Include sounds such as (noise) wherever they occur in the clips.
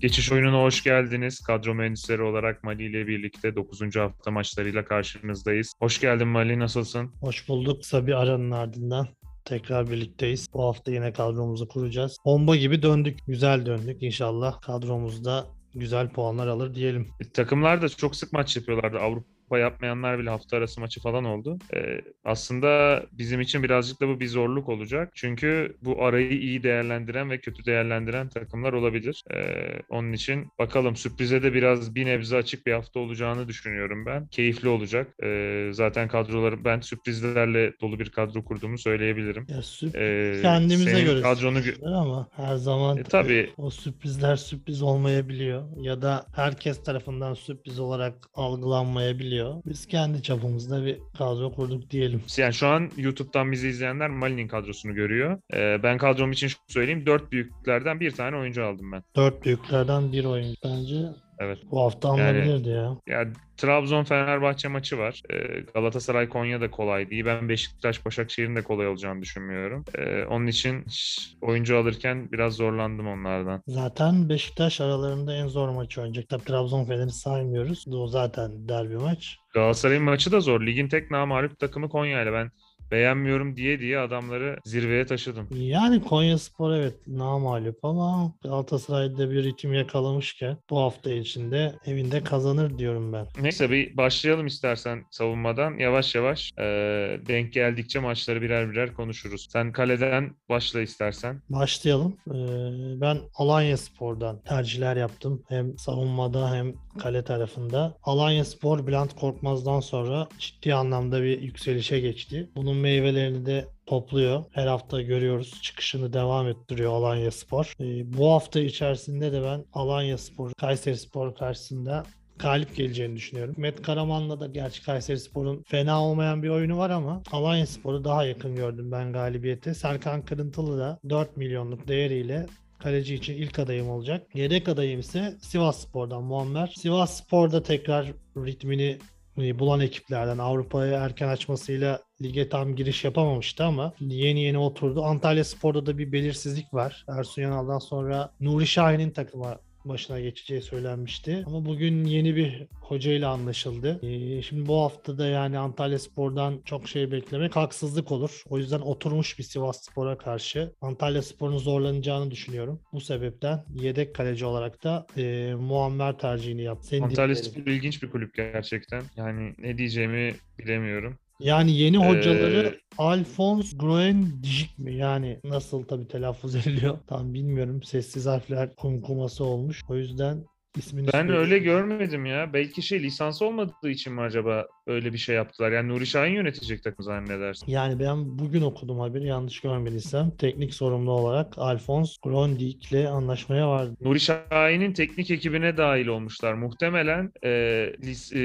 Geçiş oyununa hoş geldiniz. Kadro mühendisleri olarak Mali ile birlikte 9. hafta maçlarıyla karşınızdayız. Hoş geldin Mali, nasılsın? Hoş bulduk. Kısa bir aranın ardından tekrar birlikteyiz. Bu hafta yine kadromuzu kuracağız. Bomba gibi döndük. Güzel döndük. İnşallah kadromuzda güzel puanlar alır diyelim. E, takımlar da çok sık maç yapıyorlardı. Avrupa kupa yapmayanlar bile hafta arası maçı falan oldu. Ee, aslında bizim için birazcık da bu bir zorluk olacak. Çünkü bu arayı iyi değerlendiren ve kötü değerlendiren takımlar olabilir. Ee, onun için bakalım sürprize de biraz bir nebze açık bir hafta olacağını düşünüyorum ben. Keyifli olacak. Ee, zaten kadroları ben sürprizlerle dolu bir kadro kurduğumu söyleyebilirim. Ya sürpriz ee, kendimize göre kadronu ama her zaman e, tabii. o sürprizler sürpriz olmayabiliyor ya da herkes tarafından sürpriz olarak algılanmayabiliyor geliyor. Biz kendi çapımızda bir kadro kurduk diyelim. Yani şu an YouTube'dan bizi izleyenler Mali'nin kadrosunu görüyor. Ee, ben kadrom için söyleyeyim. Dört büyüklerden bir tane oyuncu aldım ben. Dört büyüklerden bir oyuncu bence Evet. Bu hafta alınabilirdi yani, ya. Ya Trabzon Fenerbahçe maçı var. Ee, Galatasaray Konya da kolay değil. Ben Beşiktaş Başakşehir'in de kolay olacağını düşünmüyorum. Ee, onun için oyuncu alırken biraz zorlandım onlardan. Zaten Beşiktaş aralarında en zor maçı oynayacak. Tabii Trabzon Fener'i saymıyoruz. O zaten derbi maç. Galatasaray'ın maçı da zor. Ligin tek namalip takımı Konya ile. Ben beğenmiyorum diye diye adamları zirveye taşıdım. Yani Konya Spor evet namalip ama Galatasaray'da bir ritim yakalamışken bu hafta içinde evinde kazanır diyorum ben. Neyse bir başlayalım istersen savunmadan. Yavaş yavaş e, denk geldikçe maçları birer birer konuşuruz. Sen kaleden başla istersen. Başlayalım. E, ben Alanya Spor'dan tercihler yaptım. Hem savunmada hem kale tarafında. Alanya Spor Bülent Korkmaz'dan sonra ciddi anlamda bir yükselişe geçti. Bunun meyvelerini de topluyor. Her hafta görüyoruz. Çıkışını devam ettiriyor Alanya Spor. Ee, bu hafta içerisinde de ben Alanya Spor, Kayseri Spor karşısında galip geleceğini düşünüyorum. Met Karaman'la da gerçi Kayseri Spor'un fena olmayan bir oyunu var ama Alanya Spor'u daha yakın gördüm ben galibiyete. Serkan Kırıntılı da 4 milyonluk değeriyle kaleci için ilk adayım olacak. Yedek adayım ise Sivas Spor'dan Muammer. Sivas Spor'da tekrar ritmini e, bulan ekiplerden Avrupa'ya erken açmasıyla lige tam giriş yapamamıştı ama yeni yeni oturdu. Antalya Spor'da da bir belirsizlik var. Ersun Yanal'dan sonra Nuri Şahin'in takıma başına geçeceği söylenmişti. Ama bugün yeni bir hocayla anlaşıldı. Ee, şimdi bu hafta da yani Antalya Spor'dan çok şey beklemek haksızlık olur. O yüzden oturmuş bir Sivas Spor'a karşı Antalya Spor'un zorlanacağını düşünüyorum. Bu sebepten yedek kaleci olarak da e, Muammer tercihini yaptı. Senin Antalya Spor ilginç bir kulüp gerçekten. Yani ne diyeceğimi bilemiyorum. Yani yeni hocaları ee, Alphonse Groen Dijik mi? Yani nasıl tabii telaffuz (laughs) ediliyor tam bilmiyorum. Sessiz harfler kumkuması olmuş. O yüzden İsmini ben söyleyeyim. öyle görmedim ya. Belki şey lisans olmadığı için mi acaba öyle bir şey yaptılar? Yani Nuri Şahin yönetecek takım zannedersin. Yani ben bugün okudum haberi yanlış görmediysem. Teknik sorumlu olarak Alphonse Grondik ile anlaşmaya vardı. Nuri Şahin'in teknik ekibine dahil olmuşlar. Muhtemelen e, lis, e,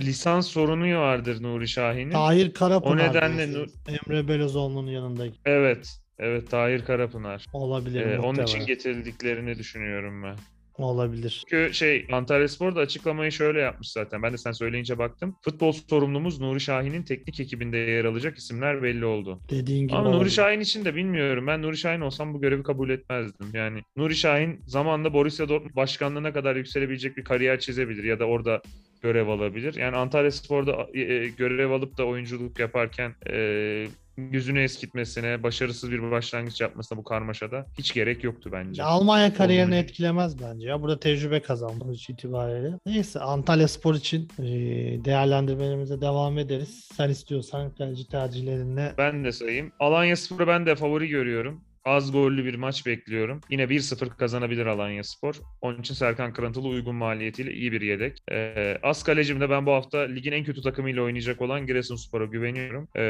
lisans sorunu vardır Nuri Şahin'in. Tahir Karapınar. O nedenle Nur... Emre Belözoğlu'nun yanındaki. Evet. Evet Tahir Karapınar. Olabilir. Ee, onun için getirdiklerini düşünüyorum ben. Olabilir. Çünkü şey Antalya Spor da açıklamayı şöyle yapmış zaten. Ben de sen söyleyince baktım. Futbol sorumlumuz Nuri Şahin'in teknik ekibinde yer alacak isimler belli oldu. Dediğin gibi Ama oldu. Nuri Şahin için de bilmiyorum. Ben Nuri Şahin olsam bu görevi kabul etmezdim. Yani Nuri Şahin zamanında Borussia Dortmund başkanlığına kadar yükselebilecek bir kariyer çizebilir ya da orada görev alabilir. Yani Antalya Spor'da e, e görev alıp da oyunculuk yaparken e, yüzünü eskitmesine, başarısız bir başlangıç yapmasına bu karmaşada hiç gerek yoktu bence. Almanya kariyerini Onun... etkilemez bence ya. Burada tecrübe kazanmış itibariyle. Neyse Antalya Spor için e, değerlendirmelerimize devam ederiz. Sen istiyorsan kaleci tercihlerinle. Ben de sayayım. Alanya Spor'u ben de favori görüyorum az gollü bir maç bekliyorum. Yine 1-0 kazanabilir Alanya Spor. Onun için Serkan Kırıntılı uygun maliyetiyle iyi bir yedek. Ee, az kalecimde ben bu hafta ligin en kötü takımıyla oynayacak olan Giresunspor'a güveniyorum. Ee,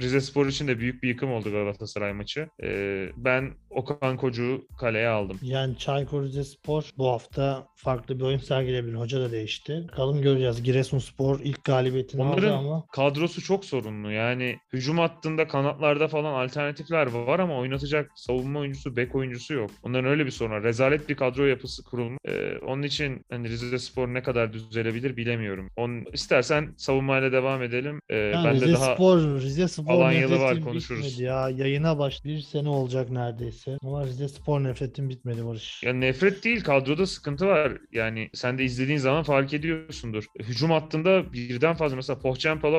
Rize Spor için de büyük bir yıkım oldu Galatasaray maçı. Ee, ben Okan Kocu'yu kaleye aldım. Yani Çaykur Rizespor bu hafta farklı bir oyun sergilebilir. Hoca da değişti. Bakalım göreceğiz. Giresunspor ilk galibiyetini Onların aldı ama. kadrosu çok sorunlu. Yani hücum hattında kanatlarda falan alternatifler var ama oynatacak oynayacak savunma oyuncusu, bek oyuncusu yok. Onların öyle bir sorunu var. Rezalet bir kadro yapısı kurulmuş. Ee, onun için hani Rize Spor ne kadar düzelebilir bilemiyorum. On, istersen savunmayla devam edelim. Ee, Yani ben Rize de daha Spor, Rize Spor Alanyalı var, konuşuruz. ya. Yayına baş bir sene olacak neredeyse. Ama Rize Spor nefretim bitmedi Barış. Ya nefret değil kadroda sıkıntı var. Yani sen de izlediğin zaman fark ediyorsundur. Hücum hattında birden fazla mesela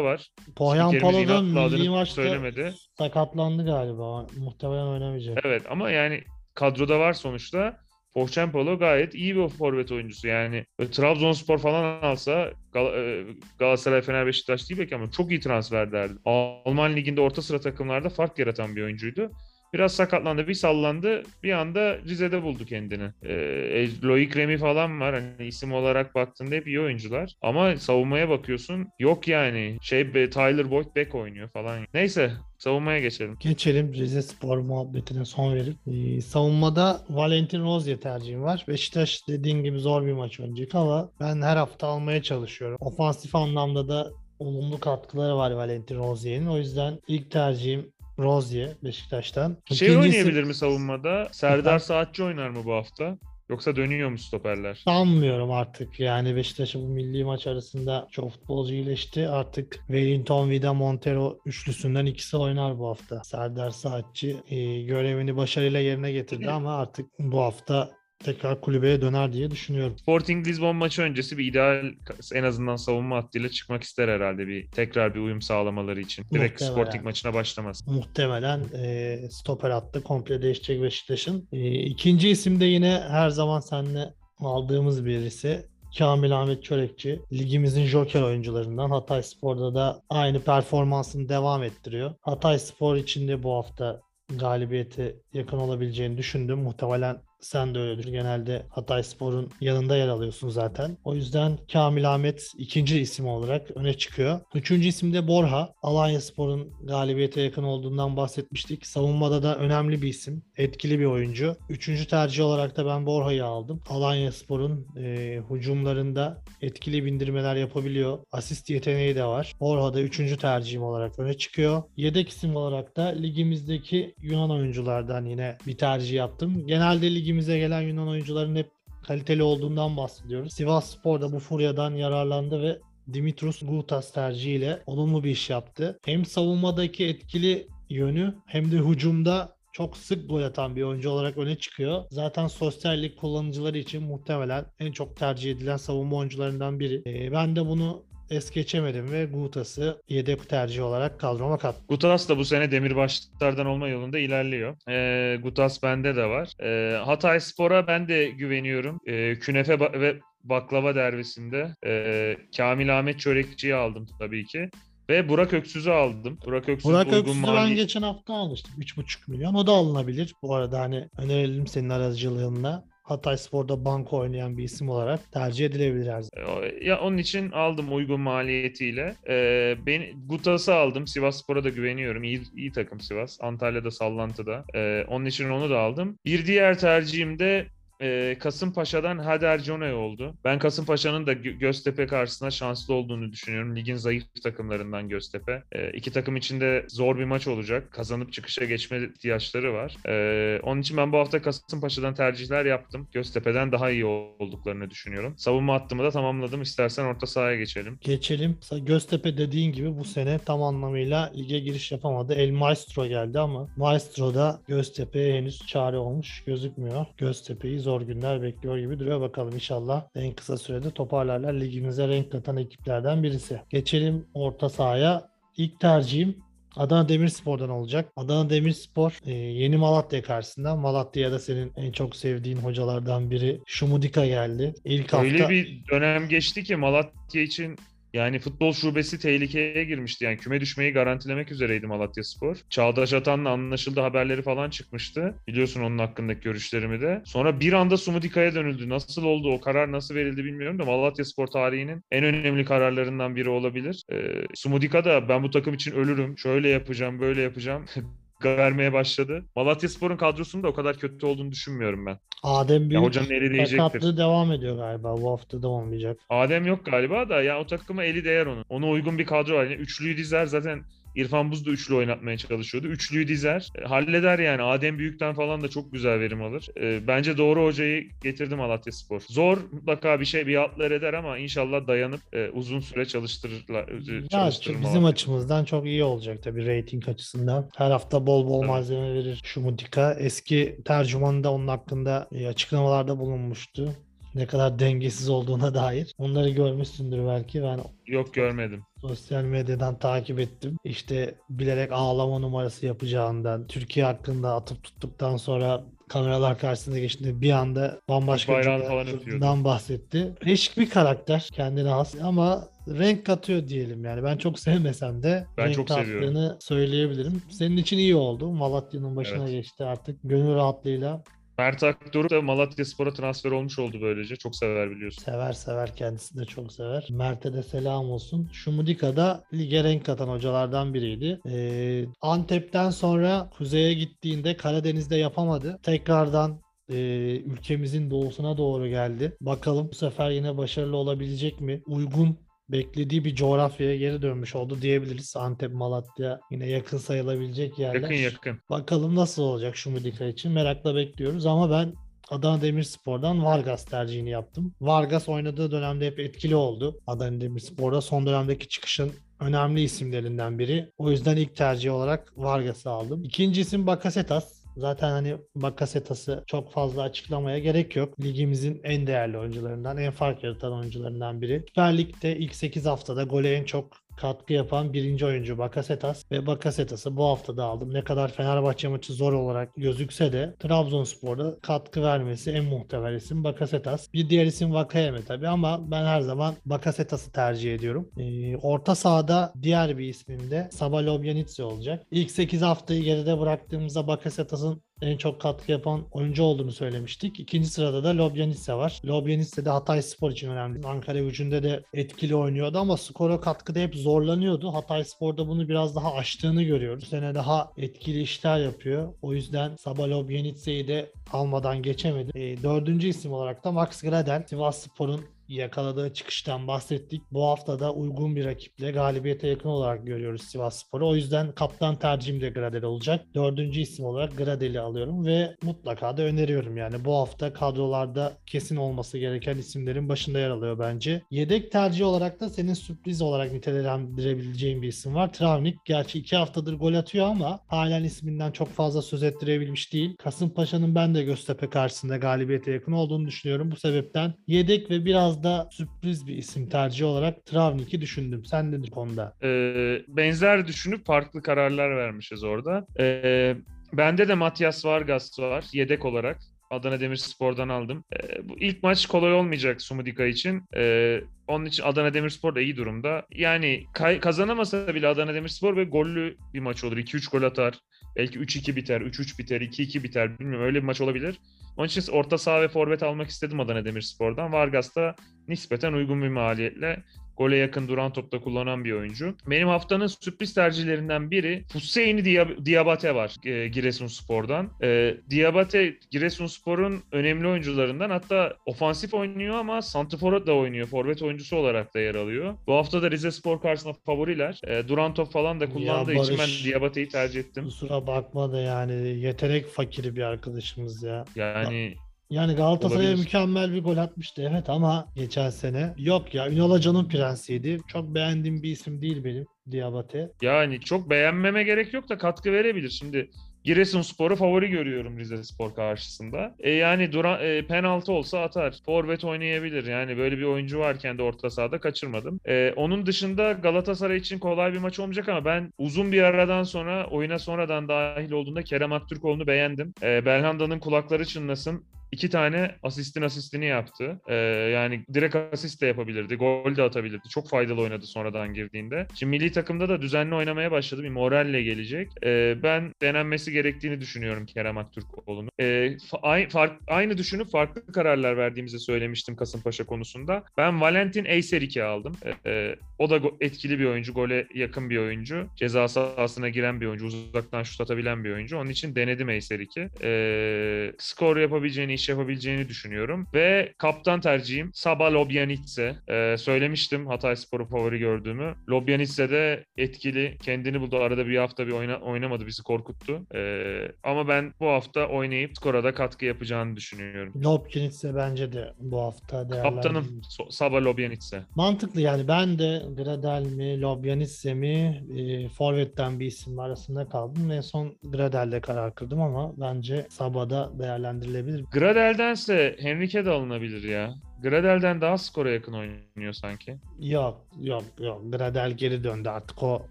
var. Spikerimiz Palo da inatla adını milli maçta söylemedi. Sakatlandı galiba. Muhtemelen oynamayacak. Evet ama yani kadroda var sonuçta. Pohçenpalo gayet iyi bir forvet oyuncusu. Yani böyle Trabzonspor falan alsa Gal- e, Galatasaray, Fener, Beşiktaş değil belki ama çok iyi transfer derdi. Alman liginde orta sıra takımlarda fark yaratan bir oyuncuydu. Biraz sakatlandı, bir sallandı. Bir anda Rize'de buldu kendini. E, Loic Remy falan var. Hani isim olarak baktığında hep iyi oyuncular. Ama savunmaya bakıyorsun. Yok yani. Şey Tyler Boyd back oynuyor falan. Neyse savunmaya geçelim. Geçelim Rize Spor muhabbetine son verip. Ee, savunmada Valentin Rozier tercihim var. Beşiktaş dediğin gibi zor bir maç oynayacak ama ben her hafta almaya çalışıyorum. Ofansif anlamda da olumlu katkıları var Valentin Rozier'in. O yüzden ilk tercihim Rozier Beşiktaş'tan. Şey İkincisi- oynayabilir mi savunmada? Serdar Saatçi oynar mı bu hafta? Yoksa dönüyor mu stoperler? Sanmıyorum artık yani Beşiktaş'ın bu milli maç arasında çok futbolcu iyileşti. Artık Wellington, Vida, Montero üçlüsünden ikisi oynar bu hafta. Serdar Saatçi e, görevini başarıyla yerine getirdi ama artık bu hafta tekrar kulübeye döner diye düşünüyorum. Sporting Lisbon maçı öncesi bir ideal en azından savunma hattıyla çıkmak ister herhalde bir tekrar bir uyum sağlamaları için. Direkt Muhtemelen. Sporting maçına başlamaz. Muhtemelen e, stoper hattı komple değişecek Beşiktaş'ın. E, ikinci isim de yine her zaman seninle aldığımız birisi. Kamil Ahmet Çörekçi ligimizin joker oyuncularından Hatay Spor'da da aynı performansını devam ettiriyor. Hatay Spor için de bu hafta galibiyete yakın olabileceğini düşündüm. Muhtemelen sen de öyledir. Genelde Hatay Spor'un yanında yer alıyorsun zaten. O yüzden Kamil Ahmet ikinci isim olarak öne çıkıyor. Üçüncü isim de Borha. Alanya Spor'un galibiyete yakın olduğundan bahsetmiştik. Savunmada da önemli bir isim. Etkili bir oyuncu. Üçüncü tercih olarak da ben Borha'yı aldım. Alanya Spor'un e, hücumlarında etkili bindirmeler yapabiliyor. Asist yeteneği de var. Borha da üçüncü tercihim olarak öne çıkıyor. Yedek isim olarak da ligimizdeki Yunan oyunculardan yine bir tercih yaptım. Genelde ligimize gelen Yunan oyuncuların hep kaliteli olduğundan bahsediyoruz. Sivas Spor da bu furyadan yararlandı ve Dimitrus Gutas tercihiyle olumlu bir iş yaptı. Hem savunmadaki etkili yönü hem de hücumda çok sık gol atan bir oyuncu olarak öne çıkıyor. Zaten sosyal lig kullanıcıları için muhtemelen en çok tercih edilen savunma oyuncularından biri. Ee, ben de bunu es geçemedim ve Gutas'ı yedek tercih olarak kadroma kattım. Gutas da bu sene demirbaşlardan olma yolunda ilerliyor. Ee, Gutas bende de var. Ee, Hatay Spor'a ben de güveniyorum. Ee, künefe ve baklava derbisinde ee, Kamil Ahmet Çörekçi'yi aldım tabii ki. Ve Burak Öksüz'ü aldım. Burak Öksüz Burak Öksüz'ü ben mali- geçen hafta almıştım. 3,5 milyon. O da alınabilir. Bu arada hani önerelim senin aracılığında. Hatay Spor'da banko oynayan bir isim olarak tercih edilebilir her zaman. Ya onun için aldım uygun maliyetiyle. Ee, ben Gutas'ı aldım. Sivas Spor'a da güveniyorum. İyi, iyi takım Sivas. Antalya'da sallantıda. Ee, onun için onu da aldım. Bir diğer tercihim de e, Kasımpaşa'dan Hader Jonay oldu. Ben Kasımpaşa'nın da Gö- Göztepe karşısında şanslı olduğunu düşünüyorum. Ligin zayıf takımlarından Göztepe. E, iki takım için de zor bir maç olacak. Kazanıp çıkışa geçme ihtiyaçları var. E, onun için ben bu hafta Kasımpaşa'dan tercihler yaptım. Göztepe'den daha iyi olduklarını düşünüyorum. Savunma hattımı da tamamladım. İstersen orta sahaya geçelim. Geçelim. Göztepe dediğin gibi bu sene tam anlamıyla lige giriş yapamadı. El Maestro geldi ama Maestro da Göztepe'ye henüz çare olmuş gözükmüyor. Göztepe'yi zor günler bekliyor gibi duruyor. Bakalım inşallah en kısa sürede toparlarlar. Ligimize renk katan ekiplerden birisi. Geçelim orta sahaya. İlk tercihim Adana Demirspor'dan olacak. Adana Demirspor e, yeni Malatya karşısında. Malatya'da senin en çok sevdiğin hocalardan biri Şumudika geldi. İlk Öyle hafta bir dönem geçti ki Malatya için yani futbol şubesi tehlikeye girmişti. Yani küme düşmeyi garantilemek üzereydi Malatya Spor. Çağdaş Atan'la anlaşıldı haberleri falan çıkmıştı. Biliyorsun onun hakkındaki görüşlerimi de. Sonra bir anda Sumudika'ya dönüldü. Nasıl oldu o karar nasıl verildi bilmiyorum da Malatya Spor tarihinin en önemli kararlarından biri olabilir. Ee, Sumudika da ben bu takım için ölürüm. Şöyle yapacağım böyle yapacağım. (laughs) vermeye başladı. Malatya Spor'un kadrosunun da o kadar kötü olduğunu düşünmüyorum ben. Adem Ya Büyük hocanın eli değecektir. devam ediyor galiba. Bu hafta da olmayacak. Adem yok galiba da ya o takıma eli değer onun. Ona uygun bir kadro var. Yani üçlüyü dizer zaten İrfan Buz da üçlü oynatmaya çalışıyordu. Üçlüyü dizer. E, halleder yani. Adem Büyük'ten falan da çok güzel verim alır. E, bence doğru hocayı getirdi Malatya Spor. Zor mutlaka bir şey bir atlar eder ama inşallah dayanıp e, uzun süre çalıştırırlar. Ya bizim Malatya. açımızdan çok iyi olacak tabii rating açısından. Her hafta bol bol Tabii. malzeme verir Şumudika. Eski tercümanı da onun hakkında açıklamalarda bulunmuştu. Ne kadar dengesiz olduğuna dair. Onları görmüşsündür belki. Ben Yok görmedim. sosyal medyadan takip ettim. İşte bilerek ağlama numarası yapacağından, Türkiye hakkında atıp tuttuktan sonra kameralar karşısında geçtiğinde bir anda bambaşka kurduğundan bahsetti. Değişik bir karakter kendine has ama renk katıyor diyelim yani. Ben çok sevmesem de Ben renk çok seviyorum. söyleyebilirim. Senin için iyi oldu. Malatya'nın başına Evet. geçti artık. Gönül rahatlığıyla Mert Akdoruk da Malatya Spor'a transfer olmuş oldu böylece. Çok sever biliyorsun. Sever sever kendisi de çok sever. Mert'e de selam olsun. Şumudika da lige renk katan hocalardan biriydi. Ee, Antep'ten sonra kuzeye gittiğinde Karadeniz'de yapamadı. Tekrardan e, ülkemizin doğusuna doğru geldi. Bakalım bu sefer yine başarılı olabilecek mi? Uygun beklediği bir coğrafyaya geri dönmüş oldu diyebiliriz. Antep, Malatya yine yakın sayılabilecek yerler. Yakın yakın. Bakalım nasıl olacak şu Mudika için merakla bekliyoruz ama ben Adana Demirspor'dan Vargas tercihini yaptım. Vargas oynadığı dönemde hep etkili oldu. Adana Demirspor'da son dönemdeki çıkışın önemli isimlerinden biri. O yüzden ilk tercih olarak Vargas'ı aldım. İkinci isim Bakasetas. Zaten hani Bakasetas'ı çok fazla açıklamaya gerek yok. Ligimizin en değerli oyuncularından, en fark yaratan oyuncularından biri. Süper Lig'de ilk 8 haftada gole en çok katkı yapan birinci oyuncu Bakasetas ve Bakasetas'ı bu hafta da aldım. Ne kadar Fenerbahçe maçı zor olarak gözükse de Trabzonspor'da katkı vermesi en muhtemel isim Bakasetas. Bir diğer isim Vakayeme tabii ama ben her zaman Bakasetas'ı tercih ediyorum. Ee, orta sahada diğer bir ismim de Saba Lobjanitsi olacak. İlk 8 haftayı geride bıraktığımızda Bakasetas'ın en çok katkı yapan oyuncu olduğunu söylemiştik. İkinci sırada da Lobjanitse var. Lobjanitse de Hatay Spor için önemli. Ankara gücünde de etkili oynuyordu ama skora katkıda hep zorlanıyordu. Hatay Spor'da bunu biraz daha aştığını görüyoruz. Bu sene daha etkili işler yapıyor. O yüzden Saba Lobjanitse'yi de almadan geçemedi. E, dördüncü isim olarak da Max Gradel. Sivas Spor'un yakaladığı çıkıştan bahsettik. Bu hafta da uygun bir rakiple galibiyete yakın olarak görüyoruz Sivas Spor'u. O yüzden kaptan tercihim de Gradel olacak. Dördüncü isim olarak Gradel'i alıyorum ve mutlaka da öneriyorum yani. Bu hafta kadrolarda kesin olması gereken isimlerin başında yer alıyor bence. Yedek tercih olarak da senin sürpriz olarak nitelendirebileceğin bir isim var. Travnik. Gerçi iki haftadır gol atıyor ama halen isminden çok fazla söz ettirebilmiş değil. Kasımpaşa'nın ben de Göztepe karşısında galibiyete yakın olduğunu düşünüyorum. Bu sebepten yedek ve biraz da sürpriz bir isim tercih olarak Travnik'i düşündüm. Sen de konuda. Ee, benzer düşünüp farklı kararlar vermişiz orada. Ee, bende de Matias Vargas var yedek olarak. Adana Demirspor'dan aldım. Ee, bu ilk maç kolay olmayacak Sumudika için. Ee, onun için Adana Demirspor da iyi durumda. Yani kay- kazanamasa bile Adana Demirspor ve gollü bir maç olur. 2-3 gol atar. Belki 3-2 biter, 3-3 biter, 2-2 biter. Bilmiyorum öyle bir maç olabilir. Onun için orta saha ve forvet almak istedim Adana Demirspor'dan. Vargas da nispeten uygun bir maliyetle gole yakın duran topta kullanan bir oyuncu. Benim haftanın sürpriz tercihlerinden biri Hüseyin Dia- Diabate var e, Giresunspor'dan. E, Diabate Giresunspor'un önemli oyuncularından hatta ofansif oynuyor ama santrfor da oynuyor. Forvet oyuncusu olarak da yer alıyor. Bu hafta da Rize Spor karşısında favoriler. E, duran top falan da kullandığı Ya için ben Barış, Diabate'yi tercih ettim. Kusura bakma da yani yetenek fakiri bir arkadaşımız ya. Yani Yani Galatasaray'a Olabilir. mükemmel bir gol atmıştı evet ama geçen sene yok ya Ünal Hoca'nın prensiydi. Çok beğendiğim bir isim değil benim Diabate. Yani çok beğenmeme gerek yok da katkı verebilir. Şimdi Giresunspor'u favori görüyorum Rize Spor karşısında. E yani dura, e, penaltı olsa atar. Forvet oynayabilir. Yani böyle bir oyuncu varken de orta sahada kaçırmadım. E, onun dışında Galatasaray için kolay bir maç olmayacak ama ben uzun bir aradan sonra oyuna sonradan dahil olduğunda Kerem Aktürkoğlu'nu beğendim. E, Belhanda'nın kulakları çınlasın. İki tane asistin asistini yaptı. Ee, yani direkt asist de yapabilirdi. Gol de atabilirdi. Çok faydalı oynadı sonradan girdiğinde. Şimdi milli takımda da düzenli oynamaya başladı. Bir moralle gelecek. Ee, ben denenmesi gerektiğini düşünüyorum Kerem Aktürkoğlu'nun. Ee, fa- aynı düşünüp farklı kararlar verdiğimizi söylemiştim Kasımpaşa konusunda. Ben Valentin Eyserik'i aldım. Ee, e, o da etkili bir oyuncu. Gole yakın bir oyuncu. Ceza sahasına giren bir oyuncu. Uzaktan şut atabilen bir oyuncu. Onun için denedim Eyserik'i. Ee, skor yapabileceğini iş yapabileceğini düşünüyorum. Ve kaptan tercihim Saba Lobjanitse. Ee, söylemiştim Hatay Spor'u favori gördüğümü. Lobjanitse de etkili. Kendini buldu. Arada bir hafta bir oyna, oynamadı. Bizi korkuttu. Ee, ama ben bu hafta oynayıp skora da katkı yapacağını düşünüyorum. Lobkinitse bence de bu hafta değerlendirilmiş. Kaptanım So- Saba Lobjanitse. Mantıklı yani ben de Gradel mi, Lobjanitse mi e, Forvet'ten bir isim arasında kaldım. En son Gradel'de karar kırdım ama bence Sabah'da değerlendirilebilir. Gradel'dense Henrique de alınabilir ya. Gradel'den daha skora yakın oynuyor sanki. Yok yok yok Gradel geri döndü artık o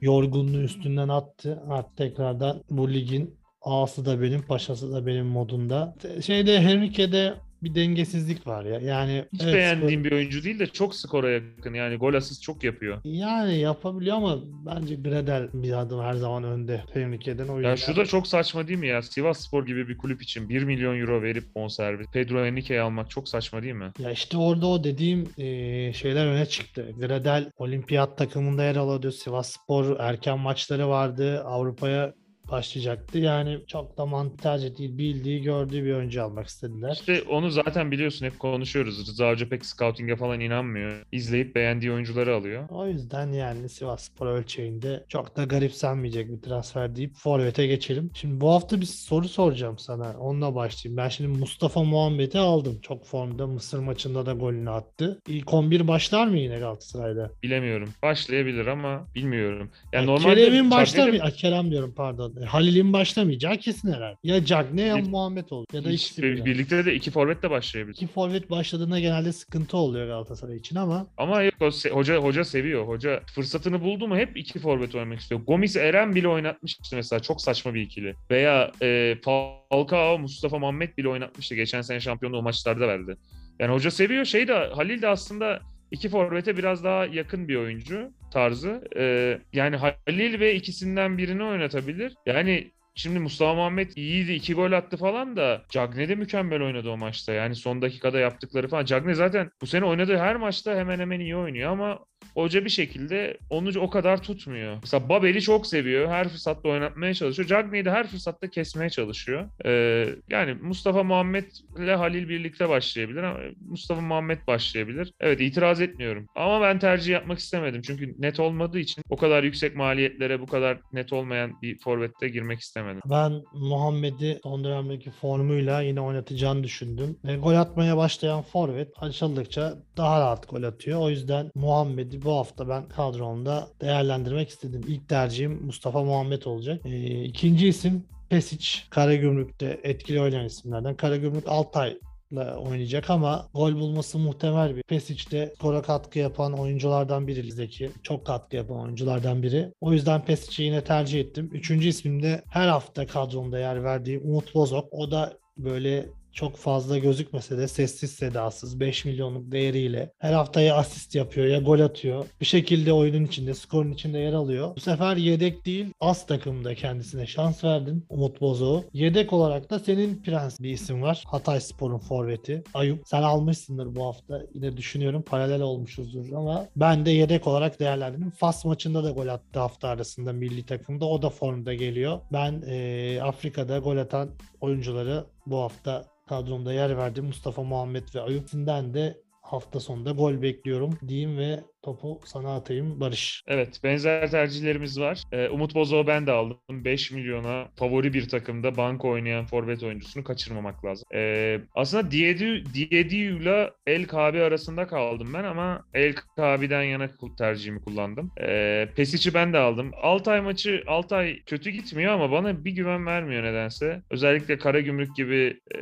yorgunluğu üstünden attı. Artık tekrardan bu ligin ağası da benim paşası da benim modunda. Şeyde Henrique'de bir dengesizlik var ya. Yani Hiç evet, beğendiğim bir oyuncu değil de çok skora yakın. Yani gol asist çok yapıyor. Yani yapabiliyor ama bence Gradel bir adım her zaman önde Henrique'den. O Ya şu da çok saçma değil mi ya? Sivas Spor gibi bir kulüp için 1 milyon euro verip bonservis Pedro Henrique'yi almak çok saçma değil mi? Ya işte orada o dediğim eee, şeyler öne çıktı. Gradel olimpiyat takımında yer alıyordu. Sivasspor erken maçları vardı. Avrupa'ya başlayacaktı. Yani çok da mantıklı tercih değil. Bildiği, gördüğü bir oyuncu almak istediler. İşte onu zaten biliyorsun hep konuşuyoruz. Rıza Hoca pek scouting'e falan inanmıyor. İzleyip beğendiği oyuncuları alıyor. O yüzden yani Sivasspor ölçeğinde çok da garipsenmeyecek bir transfer deyip Forvet'e geçelim. Şimdi bu hafta bir soru soracağım sana. Onunla başlayayım. Ben şimdi Mustafa Muhammed'i aldım. Çok formda. Mısır maçında da golünü attı. İlk 11 başlar mı yine Galatasaray'da? Bilemiyorum. Başlayabilir ama bilmiyorum. Yani Ya normalde Kerem'in Cagney'de- başlamayacağı, Kerem diyorum pardon. E, Halil'in başlamayacağı kesin herhalde. Ya Cagney ya Bir- Muhammed olur. Ya da ikisi birden. birlikte de iki forvet de başlayabilir. İki forvet başladığında genelde sıkıntı oluyor Galatasaray için ama Ama yok o se- hoca hoca seviyor. Hoca fırsatını buldu mu hep iki forvet oynamak istiyor. Gomis Eren bile oynatmıştı mesela. Çok saçma bir ikili. Veya e, Falcao, Mustafa Muhammed bile oynatmıştı. Geçen sene şampiyonluğu o maçlarda verdi. Yani hoca seviyor. Şey de Halil de aslında iki forvete biraz daha yakın bir oyuncu tarzı. E, yani Halil ve ikisinden birini oynatabilir. Yani Şimdi Mustafa Muhammed iyiydi. iki gol attı falan da Cagney de mükemmel oynadı o maçta. Yani son dakikada yaptıkları falan. Cagney zaten bu sene oynadığı her maçta hemen hemen iyi oynuyor ama hoca bir şekilde onu o kadar tutmuyor. Mesela Babel'i çok seviyor. Her fırsatta oynatmaya çalışıyor. Cagney'i de her fırsatta kesmeye çalışıyor. Ee, yani Mustafa Muhammed ile Halil birlikte başlayabilir ama Mustafa Muhammed başlayabilir. Evet itiraz etmiyorum. Ama ben tercih yapmak istemedim. Çünkü net olmadığı için o kadar yüksek maliyetlere bu kadar net olmayan bir forvette girmek istemedim. Ben Muhammed'i son dönemdeki formuyla yine oynatacağını düşündüm. Ve gol atmaya başlayan forvet açıldıkça daha rahat gol atıyor. O yüzden Muhammed'i bu hafta ben kadromda değerlendirmek istedim. İlk tercihim Mustafa Muhammed olacak. Ee, ikinci isim Pesic. Karagümrük'te etkili oynayan isimlerden. Karagümrük Altay oynayacak ama gol bulması muhtemel bir. Pesic de skora katkı yapan oyunculardan biri Lizdeki. Çok katkı yapan oyunculardan biri. O yüzden Pesic'i yine tercih ettim. Üçüncü ismim de her hafta kadromda yer verdiğim Umut Bozok. O da böyle çok fazla gözükmese de sessiz sedasız 5 milyonluk değeriyle her hafta ya asist yapıyor ya gol atıyor. Bir şekilde oyunun içinde, skorun içinde yer alıyor. Bu sefer yedek değil, az takımda kendisine şans verdin Umut Bozok'u. Yedek olarak da senin prens bir isim var. Hatay Spor'un forveti. Ayup. Sen almışsındır bu hafta. Yine düşünüyorum paralel olmuşuzdur ama ben de yedek olarak değerlendirdim. Fas maçında da gol attı hafta arasında milli takımda. O da formda geliyor. Ben eee, Afrika'da gol atan oyuncuları bu hafta kadromda yer verdim. Mustafa Muhammed ve Ayup'sinden de hafta sonunda gol bekliyorum diyeyim ve topu sana atayım Barış. Evet benzer tercihlerimiz var. Ee, Umut Bozok'u ben de aldım. 5 milyona favori bir takımda banko oynayan forvet oyuncusunu kaçırmamak lazım. Ee, aslında Diediu ile El Kabi arasında kaldım ben ama El Kabi'den yana tercihimi kullandım. Ee, Pesic'i ben de aldım. Altay maçı Altay kötü gitmiyor ama bana bir güven vermiyor nedense. Özellikle Karagümrük gibi e,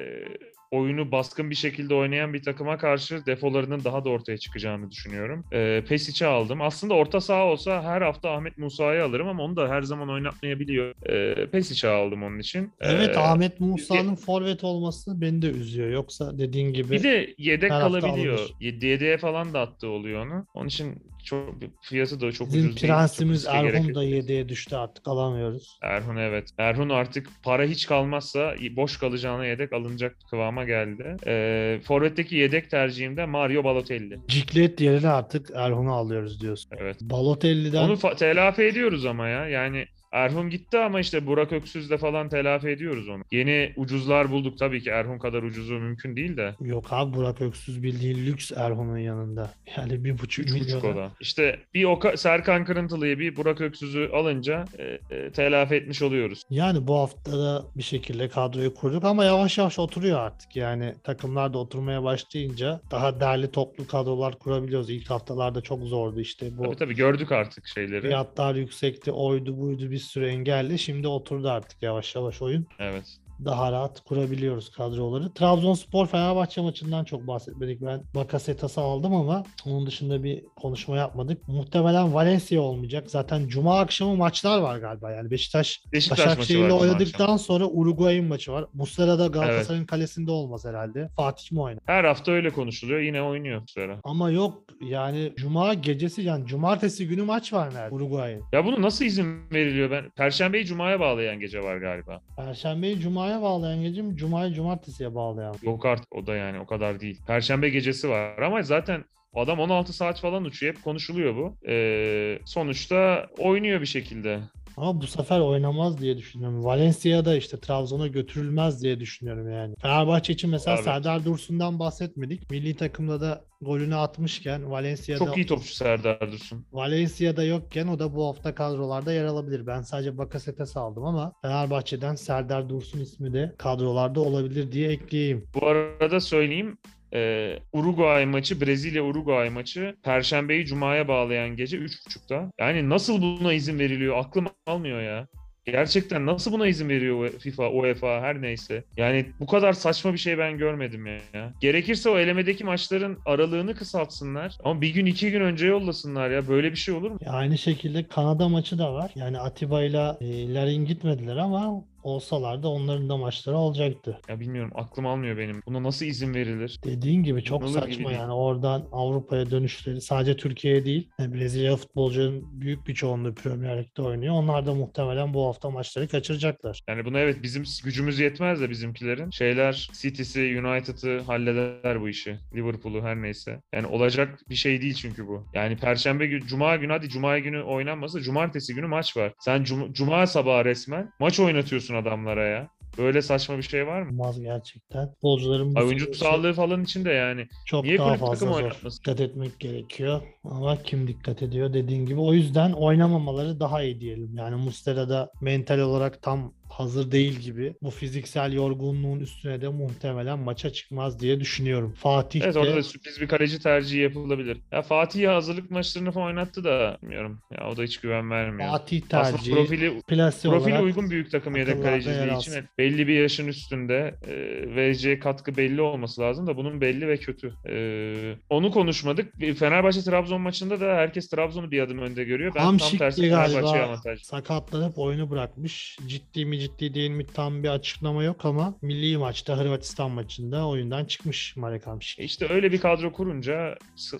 oyunu baskın bir şekilde oynayan bir takıma karşı defolarının daha da ortaya çıkacağını düşünüyorum. Ee, Pesic'i aldım. Aslında orta saha olsa her hafta Ahmet Musa'yı alırım ama onu da her zaman oynatmayabiliyor. Ee, Pesic'i aldım onun için. Evet Ee, Ahmet Musa'nın forvet olması beni de üzüyor. Yoksa dediğin gibi bir de yedek kalabiliyor. Yedeğe falan da attığı oluyor onu. Onun için çok fiyatı da çok bizim ucuz değil. prensimiz Erhun da yedeğe düştü artık alamıyoruz. Erhun evet. Erhun artık para hiç kalmazsa boş kalacağına yedek alınacak kıvama geldi. Ee, Forvet'teki yedek tercihim de Mario Balotelli. Ciklet yerine artık Erhun'u alıyoruz diyorsun. Evet. Balotelli'den Onu telafi ediyoruz ama ya. Yani Erhun gitti ama işte Burak Öksüz'le falan telafi ediyoruz onu. Yeni ucuzlar bulduk tabii ki Erhun kadar ucuzu mümkün değil de. Yok abi Burak Öksüz bildiğin lüks Erhun'un yanında. Yani bir buçuk Üç buçuk o da. İşte bir Oka, Serkan Kırıntılı'yı bir Burak Öksüz'ü alınca e, e, telafi etmiş oluyoruz. Yani bu hafta da bir şekilde kadroyu kurduk ama yavaş yavaş oturuyor artık. Yani takımlar da oturmaya başlayınca daha derli toplu kadrolar kurabiliyoruz. İlk haftalarda çok zordu işte bu. Tabii tabii gördük artık şeyleri. Fiyatlar yüksekti, oydu buydu bir sürü engelli. Şimdi oturdu artık yavaş yavaş oyun. Evet. Daha rahat kurabiliyoruz kadroları. Trabzonspor Fenerbahçe maçından çok bahsetmedik. Ben Bakasetas'ı aldım ama onun dışında bir konuşma yapmadık. Muhtemelen Valencia olmayacak. Zaten Cuma akşamı maçlar var galiba. Yani Beşiktaş, Beşiktaş Başakşehir'le oynadıktan akşam. sonra Uruguay'ın maçı var. Bu sırada Galatasaray'ın kalesinde olmaz herhalde. Fatih mi oynar? Her hafta öyle konuşuluyor. Yine oynuyor sene. Ama yok yani Cuma gecesi yani Cumartesi günü maç var nerede? Uruguay'ın. Ya bunu nasıl izin veriliyor? Ben Perşembeyi Cuma'ya bağlayan gece var galiba. Perşembeyi Cuma'ya bağlayan gece mi? Cuma'yı Cumartesi'ye bağlayan. Yok artık o da yani o kadar değil. Perşembe gecesi var ama zaten adam 16 saat falan uçuyor. Hep konuşuluyor bu. Ee, sonuçta oynuyor bir şekilde. Ama bu sefer oynamaz diye düşünüyorum. Valencia'da işte Trabzon'a götürülmez diye düşünüyorum yani. Fenerbahçe için mesela Evet. Serdar Dursun'dan bahsetmedik. Milli takımda da golünü atmışken Valencia'da Çok iyi topçu Serdar Dursun. Valencia'da yokken o da bu hafta kadrolarda yer alabilir. Ben sadece Bakasetas aldım ama Fenerbahçe'den Serdar Dursun ismi de kadrolarda olabilir diye ekleyeyim. Bu arada söyleyeyim. E, Uruguay maçı, Brezilya-Uruguay maçı Perşembeyi Cuma'ya bağlayan gece 3.30'da. Yani nasıl buna izin veriliyor? Aklım almıyor ya. Gerçekten nasıl buna izin veriyor FIFA, UEFA her neyse. Yani bu kadar saçma bir şey ben görmedim ya. Gerekirse o elemedeki maçların aralığını kısaltsınlar. Ama bir gün iki gün önce yollasınlar ya. Böyle bir şey olur mu? Ya aynı şekilde Kanada maçı da var. Yani Atiba ile e, Larin gitmediler ama olsalar da onların da maçları olacaktı. Ya bilmiyorum aklım almıyor benim. Buna nasıl izin verilir? Dediğin gibi çok gibi saçma değil. yani oradan Avrupa'ya dönüşleri sadece Türkiye'ye değil yani Brezilya futbolcuların büyük bir çoğunluğu Premier Lig'de oynuyor. Onlar da muhtemelen bu hafta maçları kaçıracaklar. Yani buna evet bizim gücümüz yetmez de bizimkilerin. Şeyler City'si, United'ı halleder bu işi. Liverpool'u her neyse. Yani olacak bir şey değil çünkü bu. Yani perşembe günü, cuma günü hadi cuma günü oynanmasa cumartesi günü maç var. Sen cum- cuma sabahı resmen maç oynatıyorsun adamlara ya. Böyle saçma bir şey var mı? Olmaz gerçekten. Futbolcuların bu Oyuncu sağlığı falan için de yani. çok Niye daha fazla zor. oynatmasın? Dikkat etmek gerekiyor ama kim dikkat ediyor dediğin gibi. O yüzden oynamamaları daha iyi diyelim. Yani Mustera da mental olarak tam hazır değil gibi. Bu fiziksel yorgunluğun üstüne de muhtemelen maça çıkmaz diye düşünüyorum. Fatih Evet de orada da sürpriz bir kaleci tercihi yapılabilir. Ya Fatih hazırlık maçlarını falan oynattı da bilmiyorum. Ya o da hiç güven vermiyor. Fatih Aslında tercihi profili plase Profili olarak uygun büyük takım yedek kaleciliği için evet, belli bir yaşın üstünde e, vereceği katkı belli olması lazım da bunun belli ve kötü. E, onu konuşmadık. Fenerbahçe Trabzon maçında da herkes Trabzon'u bir adım önde görüyor. Ben tam Hamşik tersi de Fenerbahçe'ye avantaj. sakatlanıp oyunu bırakmış. Ciddi mi ciddi değil mi tam bir açıklama yok ama milli maçta Hırvatistan maçında oyundan çıkmış Marek Hamşik. E İşte öyle bir kadro kurunca s-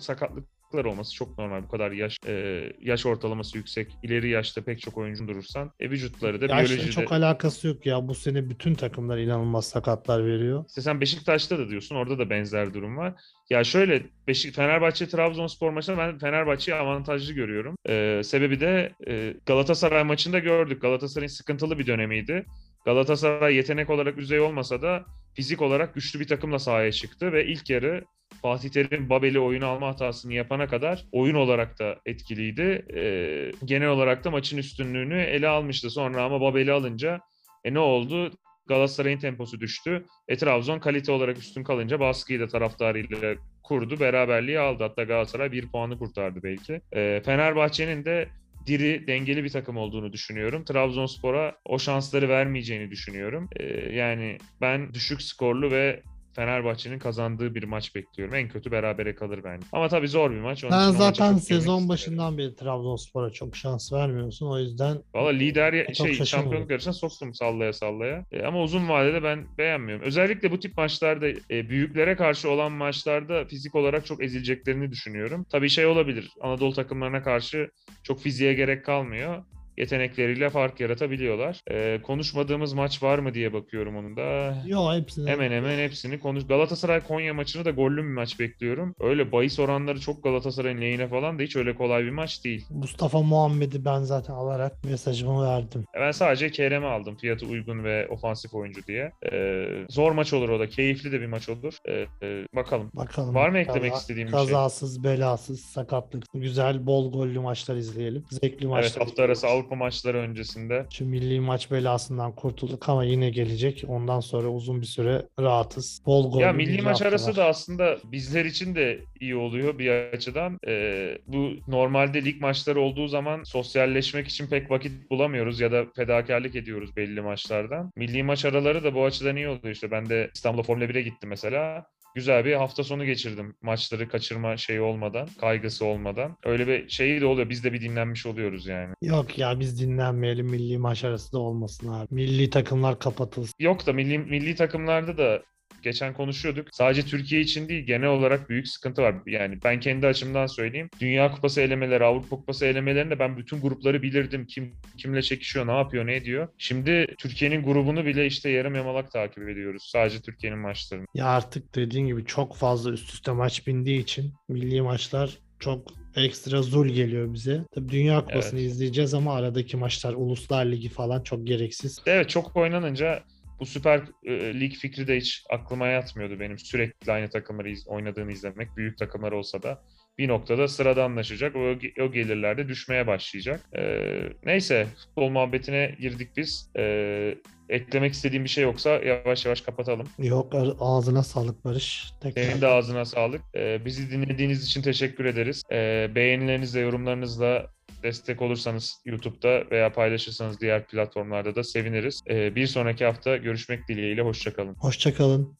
sakatlıklar olması çok normal. Bu kadar yaş e, yaş ortalaması yüksek. ileri yaşta pek çok oyuncu durursan e, vücutları da Yaşla biyolojide. çok alakası yok ya. Bu sene bütün takımlar inanılmaz sakatlar veriyor. İşte sen Beşiktaş'ta da diyorsun. Orada da benzer durum var. Ya şöyle Beşik Fenerbahçe Trabzonspor maçında ben Fenerbahçe'yi avantajlı görüyorum. Ee, sebebi de e, Galatasaray maçında gördük. Galatasaray'ın sıkıntılı bir dönemiydi. Galatasaray yetenek olarak düzey olmasa da fizik olarak güçlü bir takımla sahaya çıktı ve ilk yarı Fatih Terim Babel'i oyunu alma hatasını yapana kadar oyun olarak da etkiliydi. Ee, genel olarak da maçın üstünlüğünü ele almıştı. Sonra ama Babel'i alınca e ne oldu? Galatasaray'ın temposu düştü. E Trabzon kalite olarak üstün kalınca baskıyı da taraftarıyla kurdu. Beraberliği aldı. Hatta Galatasaray bir puanı kurtardı belki. E, Fenerbahçe'nin de diri, dengeli bir takım olduğunu düşünüyorum. Trabzonspor'a o şansları vermeyeceğini düşünüyorum. E, yani ben düşük skorlu ve Fenerbahçe'nin kazandığı bir maç bekliyorum. En kötü berabere kalır bence. Ama tabii zor bir maç. Onun maça zaten sezon başından beri Trabzonspor'a çok şans vermiyorsun. O yüzden Valla lider Çok şey şampiyonluk yarışına soktum sallaya sallaya. E, ama uzun vadede ben beğenmiyorum. Özellikle bu tip maçlarda e, büyüklere karşı olan maçlarda fizik olarak çok ezileceklerini düşünüyorum. Tabii şey olabilir. Anadolu takımlarına karşı çok fiziğe gerek kalmıyor. Yetenekleriyle fark yaratabiliyorlar. Ee, konuşmadığımız maç var mı diye bakıyorum onun da. Yo hepsini. Hemen hemen hepsini konuş. Galatasaray Konya maçını da gollü bir maç bekliyorum. Öyle bahis oranları çok Galatasaray'ın lehine falan da hiç öyle kolay bir maç değil. Mustafa Muhammed'i ben zaten alarak mesajımı verdim. Ben sadece Kerem'i aldım fiyatı uygun ve ofansif oyuncu diye. Ee, zor maç olur o da. Keyifli de bir maç olur. Ee, e, bakalım. Bakalım. Var mı eklemek istediğim bir şey? Kazasız, belasız, sakatlık, güzel, bol gollü maçlar izleyelim. Zevkli maçlar. Evet hafta arası. Avrupa maçları öncesinde. Şu milli maç belasından kurtulduk ama yine gelecek. Ondan sonra uzun bir süre rahatız. Bol gollü Ya milli maç arası haftalar. da aslında bizler için de iyi oluyor bir açıdan. Ee, bu normalde lig maçları olduğu zaman sosyalleşmek için pek vakit bulamıyoruz ya da fedakarlık ediyoruz belli maçlardan. Milli maç araları da bu açıdan iyi oluyor işte. Ben de İstanbul'a Formula 1'e gittim mesela. Güzel bir hafta sonu geçirdim. Maçları kaçırma şeyi olmadan, kaygısı olmadan. Öyle bir şey de oluyor. Biz de bir dinlenmiş oluyoruz yani. Yok ya biz dinlenmeyelim milli maç arası da olmasın abi. Milli takımlar kapatılsın. Yok da milli, milli takımlarda da geçen konuşuyorduk. Sadece Türkiye için değil genel olarak büyük sıkıntı var. Yani ben kendi açımdan söyleyeyim. Dünya Kupası elemeleri, Avrupa Kupası elemelerinde ben bütün grupları bilirdim. Kim kimle çekişiyor, ne yapıyor, ne ediyor. Şimdi Türkiye'nin grubunu bile işte yarım yamalak takip ediyoruz. Sadece Türkiye'nin maçlarını. Ya artık dediğin gibi çok fazla üst üste maç bindiği için milli maçlar çok ekstra zul geliyor bize. Tabii Dünya Kupası'nı Evet. izleyeceğiz ama aradaki maçlar Uluslar Ligi falan çok gereksiz. Evet çok oynanınca bu Süper e, Lig fikri de hiç aklıma yatmıyordu benim. Sürekli aynı takımları iz- oynadığını izlemek. Büyük takımlar olsa da bir noktada sıradanlaşacak. O, o gelirler de düşmeye başlayacak. Ee, neyse futbol muhabbetine girdik biz. Ee, eklemek istediğim bir şey yoksa yavaş yavaş kapatalım. Yok ar- ağzına sağlık Barış. Tekrar. Senin de ağzına sağlık. Ee, bizi dinlediğiniz için teşekkür ederiz. Ee, beğenilerinizle, yorumlarınızla destek olursanız YouTube'da veya paylaşırsanız diğer platformlarda da seviniriz. Ee, bir sonraki hafta görüşmek dileğiyle. Hoşçakalın. Hoşçakalın.